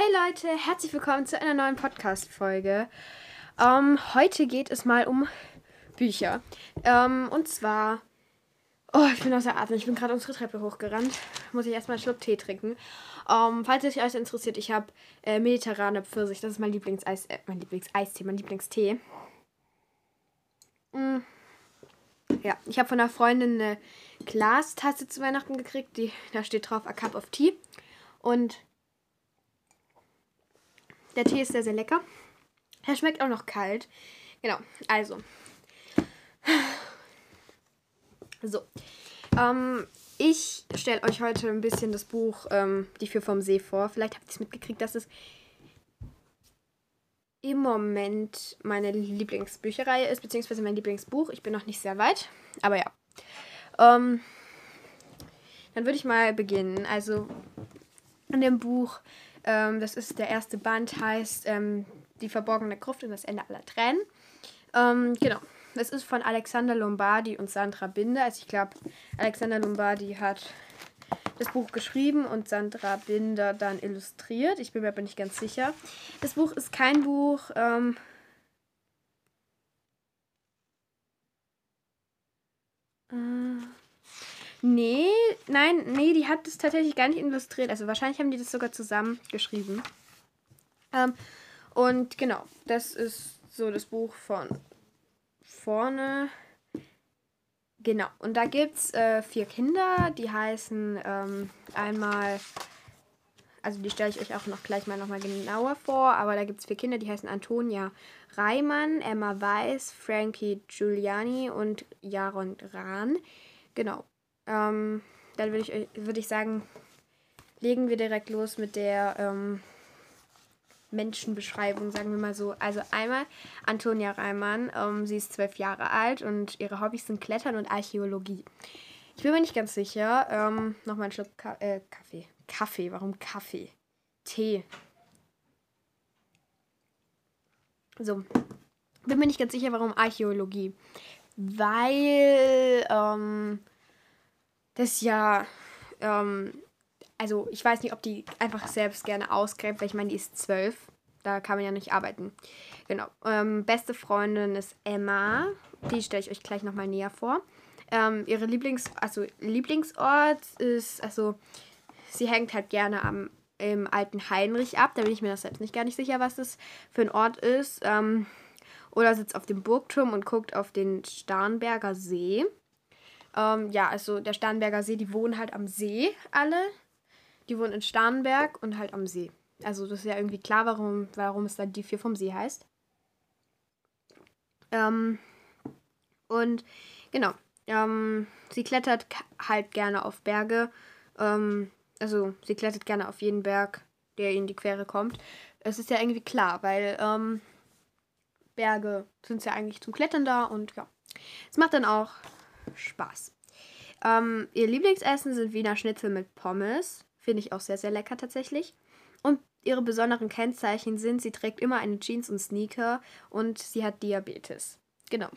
Hey Leute, herzlich willkommen zu einer neuen Podcast-Folge. Ähm, heute geht es mal um Bücher. Ähm, und zwar. Oh, ich bin außer Atem. Ich bin gerade unsere Treppe hochgerannt. Muss ich erstmal einen Schluck Tee trinken. Ähm, falls es euch interessiert, ich habe äh, mediterrane Pfirsich. Das ist mein Lieblingseis, äh, mein Lieblingseistee, mein Lieblingstee. Mm. Ja, ich habe von einer Freundin eine Glastasse zu Weihnachten gekriegt. Die, da steht drauf A Cup of Tea. Und der Tee ist sehr, sehr lecker. Er schmeckt auch noch kalt. Genau, also. So. Ähm, ich stelle euch heute ein bisschen das Buch ähm, Die Vier vom See vor. Vielleicht habt ihr es mitgekriegt, dass es im Moment meine Lieblingsbücherreihe ist, beziehungsweise mein Lieblingsbuch. Ich bin noch nicht sehr weit, aber ja. Ähm, dann würde ich mal beginnen. Also in dem Buch, ähm, das ist der erste Band, heißt ähm, Die verborgene Gruft und das Ende aller Tränen. Ähm, genau. Es ist von Alexander Lombardi und Sandra Binder. Also ich glaube, Alexander Lombardi hat das Buch geschrieben und Sandra Binder dann illustriert. Ich bin mir aber nicht ganz sicher. Das Buch ist kein Buch. Ähm, äh, nee, nein, nee, die hat es tatsächlich gar nicht illustriert. Also wahrscheinlich haben die das sogar zusammen geschrieben. Ähm, und genau, das ist so das Buch von vorne. Genau, und da gibt es äh, vier Kinder, die heißen ähm, einmal, also die stelle ich euch auch noch gleich mal nochmal genauer vor, aber da gibt es vier Kinder, die heißen Antonia Reimann, Emma Weiß, Frankie Giuliani und Jaron Rahn. Genau, ähm, dann würde ich, würd ich sagen, legen wir direkt los mit der ähm, Menschenbeschreibung, sagen wir mal so. Also einmal Antonia Reimann, ähm, sie ist zwölf Jahre alt und ihre Hobbys sind Klettern und Archäologie. Ich bin mir nicht ganz sicher. Ähm, Nochmal einen Schluck Ka äh, Kaffee. Kaffee, warum Kaffee? Tee. So. Bin mir nicht ganz sicher, warum Archäologie. Weil ähm, das ja ähm, also ich weiß nicht, ob die einfach selbst gerne ausgräbt, weil ich meine, die ist zwölf. Da kann man ja nicht arbeiten. Genau. Ähm, beste Freundin ist Emma. Die stelle ich euch gleich nochmal näher vor. Ähm, ihre Lieblings, also Lieblingsort ist, also sie hängt halt gerne am im alten Heinrich ab. Da bin ich mir das selbst nicht gar nicht sicher, was das für ein Ort ist. Ähm, oder sitzt auf dem Burgturm und guckt auf den Starnberger See. Ähm, ja, also der Starnberger See, die wohnen halt am See alle. Die wohnen in Starnberg und halt am See. Also das ist ja irgendwie klar, warum, warum es dann die vier vom See heißt. Ähm, und genau, ähm, sie klettert halt gerne auf Berge. Ähm, also sie klettert gerne auf jeden Berg, der in die Quere kommt. Es ist ja irgendwie klar, weil ähm, Berge sind ja eigentlich zum Klettern da und ja, es macht dann auch Spaß. Ähm, ihr Lieblingsessen sind Wiener Schnitzel mit Pommes. Finde ich auch sehr, sehr lecker tatsächlich. Und ihre besonderen Kennzeichen sind, sie trägt immer eine Jeans und Sneaker und sie hat Diabetes. Genau.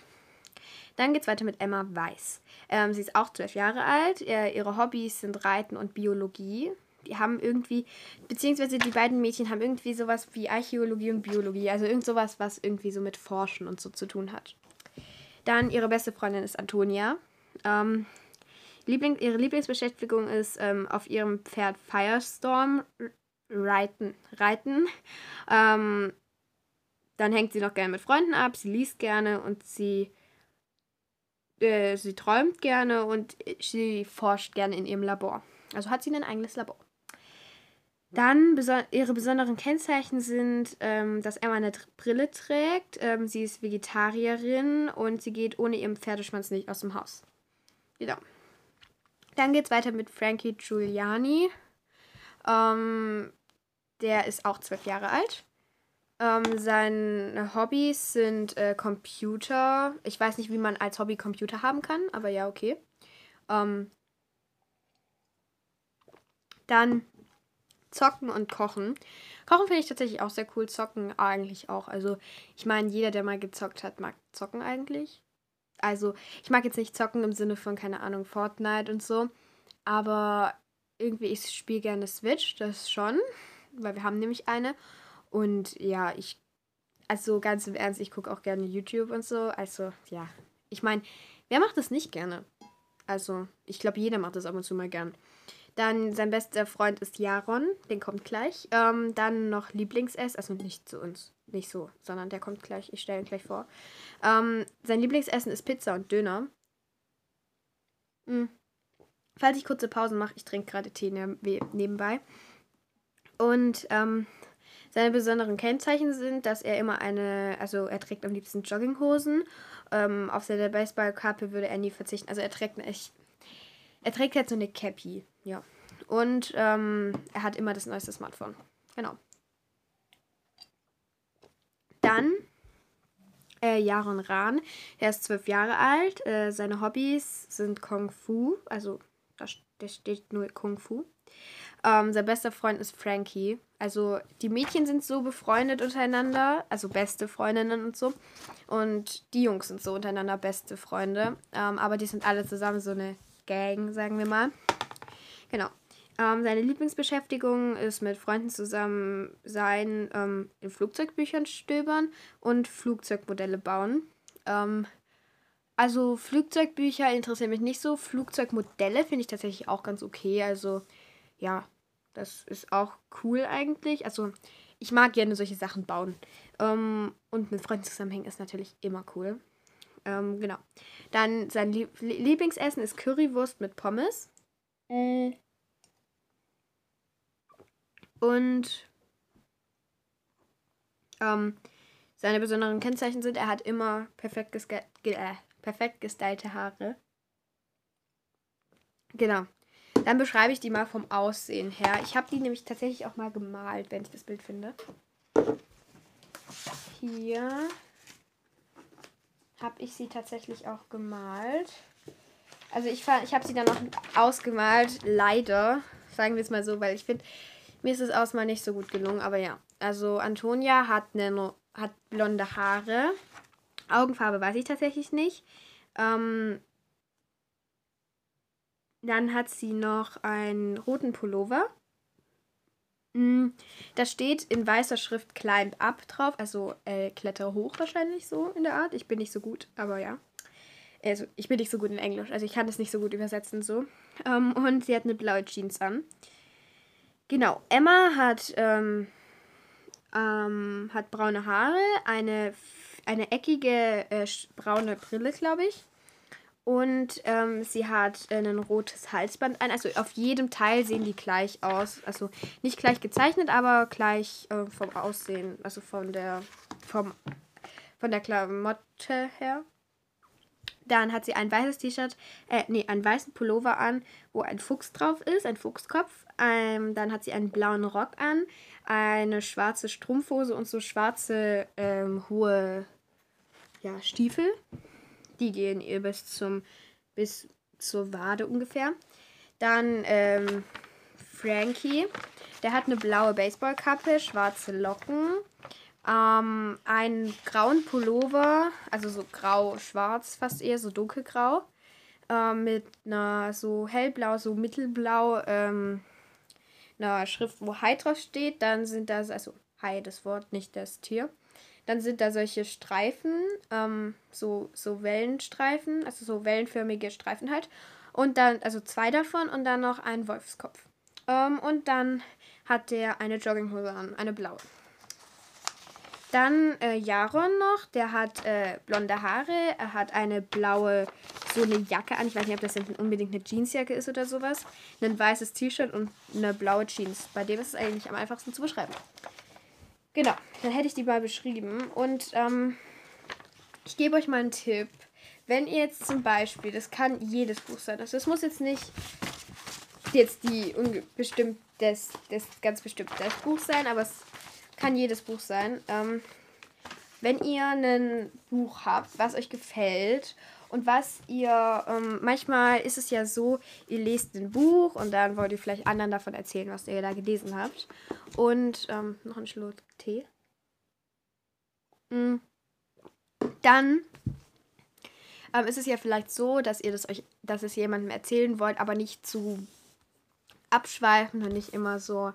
Dann geht es weiter mit Emma Weiß. Ähm, sie ist auch zwölf Jahre alt. Äh, ihre Hobbys sind Reiten und Biologie. Die haben irgendwie, beziehungsweise die beiden Mädchen haben irgendwie sowas wie Archäologie und Biologie. Also irgend sowas, was irgendwie so mit Forschen und so zu tun hat. Dann ihre beste Freundin ist Antonia. Ähm, Liebling, ihre Lieblingsbeschäftigung ist ähm, auf ihrem Pferd Firestorm reiten. reiten. Ähm, dann hängt sie noch gerne mit Freunden ab, sie liest gerne und sie, äh, sie träumt gerne und sie forscht gerne in ihrem Labor. Also hat sie ein eigenes Labor. Dann ihre besonderen Kennzeichen sind, ähm, dass Emma eine Brille trägt, ähm, sie ist Vegetarierin und sie geht ohne ihren Pferdeschwanz nicht aus dem Haus. Genau. Dann geht es weiter mit Frankie Giuliani. Ähm, der ist auch zwölf Jahre alt. Ähm, seine Hobbys sind äh, Computer. Ich weiß nicht, wie man als Hobby Computer haben kann, aber ja, okay. Ähm, dann Zocken und Kochen. Kochen finde ich tatsächlich auch sehr cool. Zocken eigentlich auch. Also, ich meine, jeder, der mal gezockt hat, mag Zocken eigentlich. Also, ich mag jetzt nicht zocken im Sinne von, keine Ahnung, Fortnite und so. Aber irgendwie, ich spiele gerne Switch, das schon. weil wir haben nämlich eine. Und ja, ich, also ganz im Ernst, ich gucke auch gerne YouTube und so. Also ja, ich meine, wer macht das nicht gerne? Also ich glaube, jeder macht das ab und zu mal gern. Dann sein bester Freund ist Jaron, den kommt gleich. Ähm, dann noch Lieblingsessen, also nicht zu uns, nicht so, sondern der kommt gleich, ich stelle ihn gleich vor. Ähm, sein Lieblingsessen ist Pizza und Döner. Mhm. Falls ich kurze Pausen mache, ich trinke gerade Tee ne nebenbei. Und ähm, seine besonderen Kennzeichen sind, dass er immer eine, also er trägt am liebsten Jogginghosen. Ähm, auf seine Baseballkappe würde er nie verzichten. Also er trägt eine echt, er trägt halt so eine Cappy, ja. Und ähm, er hat immer das neueste Smartphone. Genau. Dann äh, Jaron Ran. Er ist zwölf Jahre alt. Äh, seine Hobbys sind Kung Fu. Also da steht nur Kung Fu. Ähm, sein bester Freund ist Frankie. Also die Mädchen sind so befreundet untereinander, also beste Freundinnen und so. Und die Jungs sind so untereinander beste Freunde. Ähm, aber die sind alle zusammen so eine Gang, sagen wir mal. Genau. Ähm, seine Lieblingsbeschäftigung ist mit Freunden zusammen sein, ähm, in Flugzeugbüchern stöbern und Flugzeugmodelle bauen. Ähm, also Flugzeugbücher interessieren mich nicht so. Flugzeugmodelle finde ich tatsächlich auch ganz okay. Also ja, das ist auch cool eigentlich. Also ich mag gerne solche Sachen bauen. Ähm, und mit Freunden zusammenhängen ist natürlich immer cool. Ähm, genau. Dann sein Lieblingsessen ist Currywurst mit Pommes. Mhm. Und ähm, seine besonderen Kennzeichen sind, er hat immer perfekt, ge äh, perfekt gestylte Haare. Genau. Dann beschreibe ich die mal vom Aussehen her. Ich habe die nämlich tatsächlich auch mal gemalt, wenn ich das Bild finde. Hier habe ich sie tatsächlich auch gemalt. Also ich, ich habe sie dann auch ausgemalt, leider, sagen wir es mal so, weil ich finde, mir ist das Ausmal nicht so gut gelungen, aber ja. Also Antonia hat, eine, hat blonde Haare. Augenfarbe weiß ich tatsächlich nicht. Ähm, dann hat sie noch einen roten Pullover. Mm, da steht in weißer Schrift Climb Up drauf, also äh, klettere hoch wahrscheinlich so in der Art. Ich bin nicht so gut, aber ja. Also ich bin nicht so gut in Englisch, also ich kann das nicht so gut übersetzen so. Ähm, und sie hat eine blaue Jeans an. Genau, Emma hat, ähm, ähm, hat braune Haare, eine, eine eckige äh, braune Brille, glaube ich. Und ähm, sie hat ein rotes Halsband an. Also auf jedem Teil sehen die gleich aus. Also nicht gleich gezeichnet, aber gleich äh, vom Aussehen. Also von der, vom, von der Klamotte her. Dann hat sie ein weißes T-Shirt, äh, nee, einen weißen Pullover an, wo ein Fuchs drauf ist, ein Fuchskopf. Ähm, dann hat sie einen blauen Rock an, eine schwarze Strumpfhose und so schwarze ähm, hohe ja, Stiefel. Die gehen ihr bis zum bis zur Wade ungefähr. Dann ähm, Frankie, der hat eine blaue Baseballkappe, schwarze Locken, ähm, einen grauen Pullover, also so grau-schwarz fast eher, so dunkelgrau, äh, mit einer so hellblau, so mittelblau, ähm, einer Schrift, wo Hai drauf steht. Dann sind das, also Hai das Wort, nicht das Tier. Dann sind da solche Streifen, ähm, so, so Wellenstreifen, also so wellenförmige Streifen halt. Und dann, also zwei davon und dann noch ein Wolfskopf. Ähm, und dann hat der eine Jogginghose an, eine blaue. Dann äh, Jaron noch, der hat äh, blonde Haare, er hat eine blaue, so eine Jacke an. Ich weiß nicht, ob das unbedingt eine Jeansjacke ist oder sowas. Ein weißes T-Shirt und eine blaue Jeans. Bei dem ist es eigentlich am einfachsten zu beschreiben. Genau, dann hätte ich die mal beschrieben. Und ähm, ich gebe euch mal einen Tipp. Wenn ihr jetzt zum Beispiel, das kann jedes Buch sein, also es muss jetzt nicht jetzt die bestimmt das, das ganz bestimmt das Buch sein, aber es kann jedes Buch sein. Ähm, wenn ihr ein Buch habt, was euch gefällt und was ihr, ähm, manchmal ist es ja so, ihr lest ein Buch und dann wollt ihr vielleicht anderen davon erzählen, was ihr da gelesen habt. Und ähm, noch ein Schluck Tee. Mhm. Dann ähm, ist es ja vielleicht so, dass ihr das euch, dass es jemandem erzählen wollt, aber nicht zu abschweifen und nicht immer so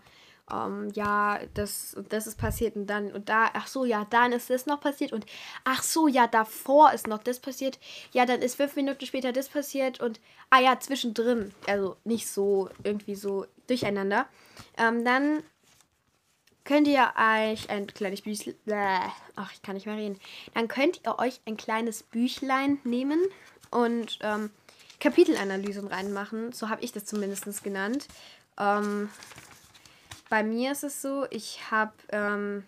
ähm, ja, das das ist passiert und dann und da, ach so, ja, dann ist das noch passiert und ach so, ja, davor ist noch das passiert. Ja, dann ist fünf Minuten später das passiert und ah ja, zwischendrin. Also nicht so irgendwie so durcheinander. Ähm, dann könnt ihr euch ein kleines Büchlein, ach, ich kann nicht mehr reden. Dann könnt ihr euch ein kleines Büchlein nehmen und ähm, Kapitelanalysen reinmachen. So habe ich das zumindest genannt. Ähm, bei mir ist es so, ich habe, ähm,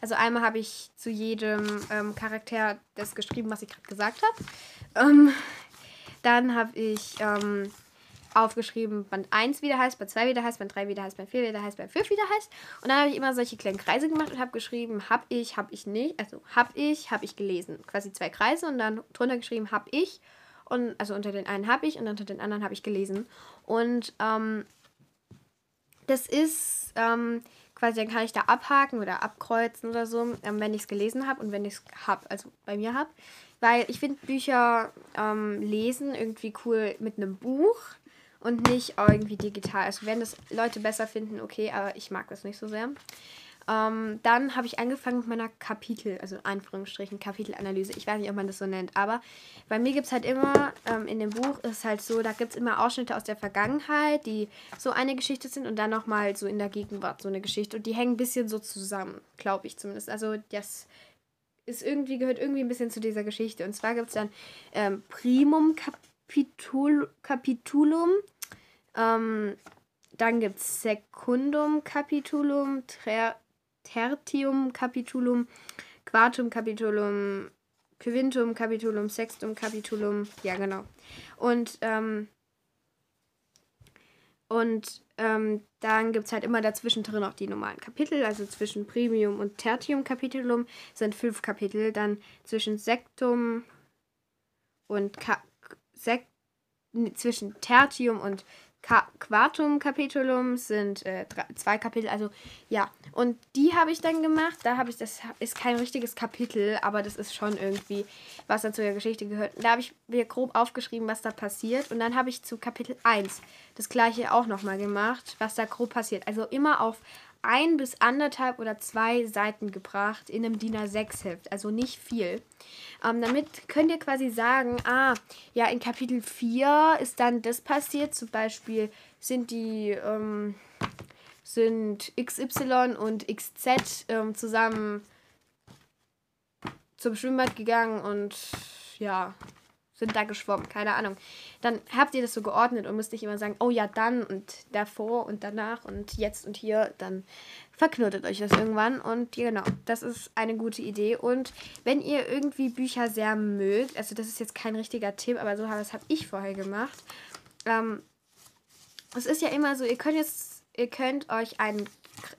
also einmal habe ich zu jedem ähm, Charakter das geschrieben, was ich gerade gesagt habe. Ähm, dann habe ich ähm, aufgeschrieben, Band 1 wieder heißt, Band 2 wieder heißt, Band 3 wieder heißt, Band 4 wieder heißt, Band 5 wieder heißt. Und dann habe ich immer solche kleinen Kreise gemacht und habe geschrieben, habe ich, habe ich nicht, also habe ich, habe ich gelesen. Quasi zwei Kreise und dann drunter geschrieben, habe ich. Und also unter den einen habe ich und unter den anderen habe ich gelesen. Und ähm, das ist ähm, quasi, dann kann ich da abhaken oder abkreuzen oder so, ähm, wenn ich es gelesen habe und wenn ich es habe, also bei mir habe. Weil ich finde Bücher ähm, lesen irgendwie cool mit einem Buch und nicht irgendwie digital. Also wenn das Leute besser finden, okay, aber ich mag das nicht so sehr. Ähm, dann habe ich angefangen mit meiner Kapitel, also Anführungsstrichen Kapitelanalyse. Ich weiß nicht, ob man das so nennt, aber bei mir gibt es halt immer, ähm, in dem Buch ist halt so, da gibt es immer Ausschnitte aus der Vergangenheit, die so eine Geschichte sind und dann nochmal so in der Gegenwart so eine Geschichte. Und die hängen ein bisschen so zusammen, glaube ich zumindest. Also das ist irgendwie, gehört irgendwie ein bisschen zu dieser Geschichte. Und zwar gibt es dann ähm, Primum Capitul Capitulum. Ähm, dann gibt es Secundum Capitulum, Ter Tertium Capitulum, Quartum Capitulum, Quintum Capitulum, Sextum Capitulum, ja genau. Und, ähm, und ähm, dann gibt es halt immer dazwischen drin auch die normalen Kapitel, also zwischen Premium und Tertium Capitulum sind fünf Kapitel, dann zwischen Sektum und Ka Sek zwischen Tertium und Ka Quartum Kapitulum sind äh, drei, zwei Kapitel, also ja. Und die habe ich dann gemacht. Da habe ich, das ist kein richtiges Kapitel, aber das ist schon irgendwie, was dann zu der Geschichte gehört. Da habe ich mir grob aufgeschrieben, was da passiert. Und dann habe ich zu Kapitel 1 das gleiche auch nochmal gemacht, was da grob passiert. Also immer auf ein bis anderthalb oder zwei Seiten gebracht in einem DIN A6-Heft, also nicht viel. Ähm, damit könnt ihr quasi sagen, ah, ja, in Kapitel 4 ist dann das passiert, zum Beispiel sind die, ähm, sind XY und XZ ähm, zusammen zum Schwimmbad gegangen und ja, sind da geschwommen, keine Ahnung. Dann habt ihr das so geordnet und müsst nicht immer sagen, oh ja, dann und davor und danach und jetzt und hier, dann verknotet euch das irgendwann und genau, das ist eine gute Idee und wenn ihr irgendwie Bücher sehr mögt, also das ist jetzt kein richtiger Tipp, aber so das habe ich vorher gemacht. Ähm, es ist ja immer so, ihr könnt jetzt, ihr könnt euch ein,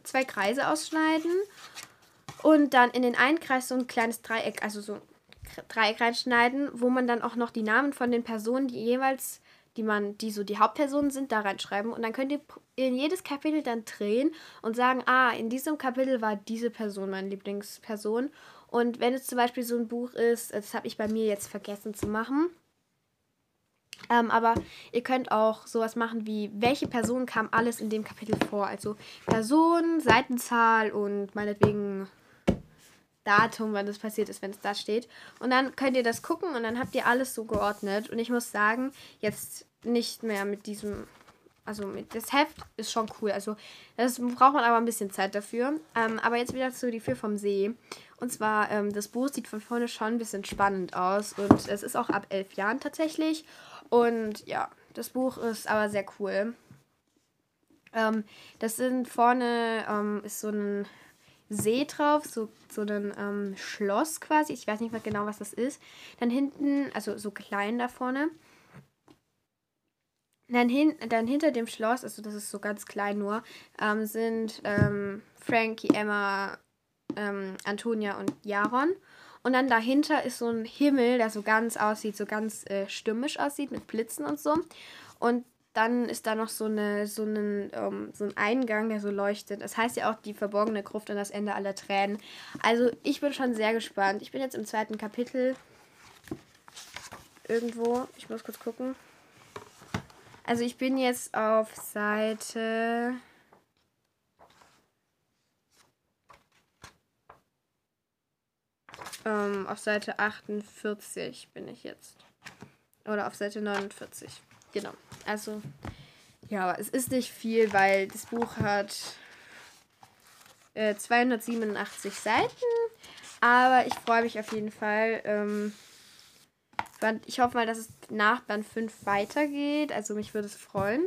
zwei Kreise ausschneiden und dann in den einen Kreis so ein kleines Dreieck, also so Dreieck reinschneiden, wo man dann auch noch die Namen von den Personen, die jeweils, die man, die so die Hauptpersonen sind, da reinschreiben. Und dann könnt ihr in jedes Kapitel dann drehen und sagen, ah, in diesem Kapitel war diese Person meine Lieblingsperson. Und wenn es zum Beispiel so ein Buch ist, das habe ich bei mir jetzt vergessen zu machen. Ähm, aber ihr könnt auch sowas machen wie, welche Person kam alles in dem Kapitel vor? Also Person, Seitenzahl und meinetwegen Datum, wann das passiert ist, wenn es da steht. Und dann könnt ihr das gucken und dann habt ihr alles so geordnet. Und ich muss sagen, jetzt nicht mehr mit diesem, also mit das Heft ist schon cool. Also das braucht man aber ein bisschen Zeit dafür. Ähm, aber jetzt wieder zu die Vier vom See. Und zwar, ähm, das Buch sieht von vorne schon ein bisschen spannend aus. Und es ist auch ab elf Jahren tatsächlich. Und ja, das Buch ist aber sehr cool. Ähm, das sind vorne, ähm, ist so ein See drauf, so, so ein ähm, Schloss quasi. Ich weiß nicht mehr genau, was das ist. Dann hinten, also so klein da vorne. Dann, hin, dann hinter dem Schloss, also das ist so ganz klein nur, ähm, sind ähm, Frankie, Emma, ähm, Antonia und Jaron. Und dann dahinter ist so ein Himmel, der so ganz aussieht, so ganz äh, stürmisch aussieht mit Blitzen und so. Und dann ist da noch so, eine, so, einen, um, so ein Eingang, der so leuchtet. Das heißt ja auch die verborgene Gruft und das Ende aller Tränen. Also ich bin schon sehr gespannt. Ich bin jetzt im zweiten Kapitel irgendwo. Ich muss kurz gucken. Also ich bin jetzt auf Seite... Ähm, auf Seite 48 bin ich jetzt. Oder auf Seite 49. Genau. Also, ja, es ist nicht viel, weil das Buch hat äh, 287 Seiten. Aber ich freue mich auf jeden Fall. Ähm, ich hoffe mal, dass es nach Band 5 weitergeht. Also mich würde es freuen,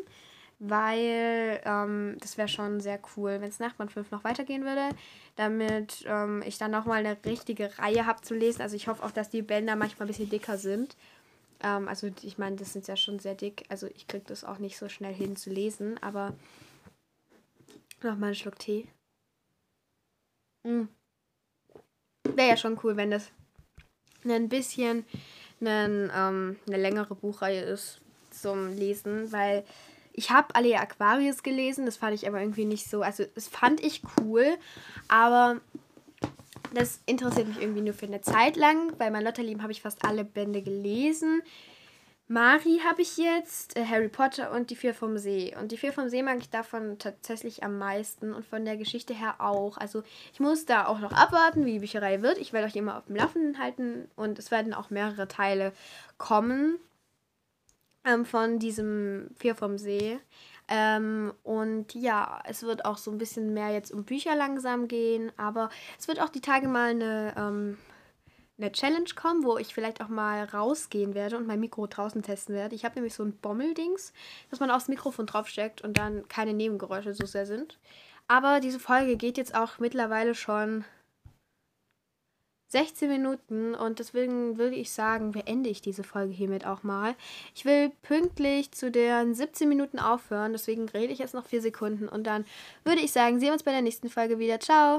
weil ähm, das wäre schon sehr cool, wenn es nach Band 5 noch weitergehen würde, damit ähm, ich dann nochmal eine richtige Reihe habe zu lesen. Also ich hoffe auch, dass die Bänder manchmal ein bisschen dicker sind. Ähm, also ich meine, das sind ja schon sehr dick. Also ich kriege das auch nicht so schnell hin zu lesen, aber nochmal einen Schluck Tee. Mm. Wäre ja schon cool, wenn das ein bisschen einen, ähm, eine längere Buchreihe ist zum Lesen, weil ich habe alle Aquarius gelesen, das fand ich aber irgendwie nicht so, also das fand ich cool, aber das interessiert mich irgendwie nur für eine Zeit lang. Bei mein Lotterlieben habe ich fast alle Bände gelesen. Mari habe ich jetzt, äh, Harry Potter und die Vier vom See. Und die Vier vom See mag ich davon tatsächlich am meisten und von der Geschichte her auch. Also ich muss da auch noch abwarten, wie die Bücherei wird. Ich werde euch immer auf dem Laufenden halten und es werden auch mehrere Teile kommen ähm, von diesem Vier vom See. Ähm, und ja, es wird auch so ein bisschen mehr jetzt um Bücher langsam gehen, aber es wird auch die Tage mal eine ähm, eine Challenge kommen, wo ich vielleicht auch mal rausgehen werde und mein Mikro draußen testen werde. Ich habe nämlich so ein Bommeldings, dass man aufs Mikrofon draufsteckt und dann keine Nebengeräusche so sehr sind. Aber diese Folge geht jetzt auch mittlerweile schon 16 Minuten und deswegen würde ich sagen, beende ich diese Folge hiermit auch mal. Ich will pünktlich zu den 17 Minuten aufhören, deswegen rede ich jetzt noch 4 Sekunden und dann würde ich sagen, sehen wir uns bei der nächsten Folge wieder. Ciao!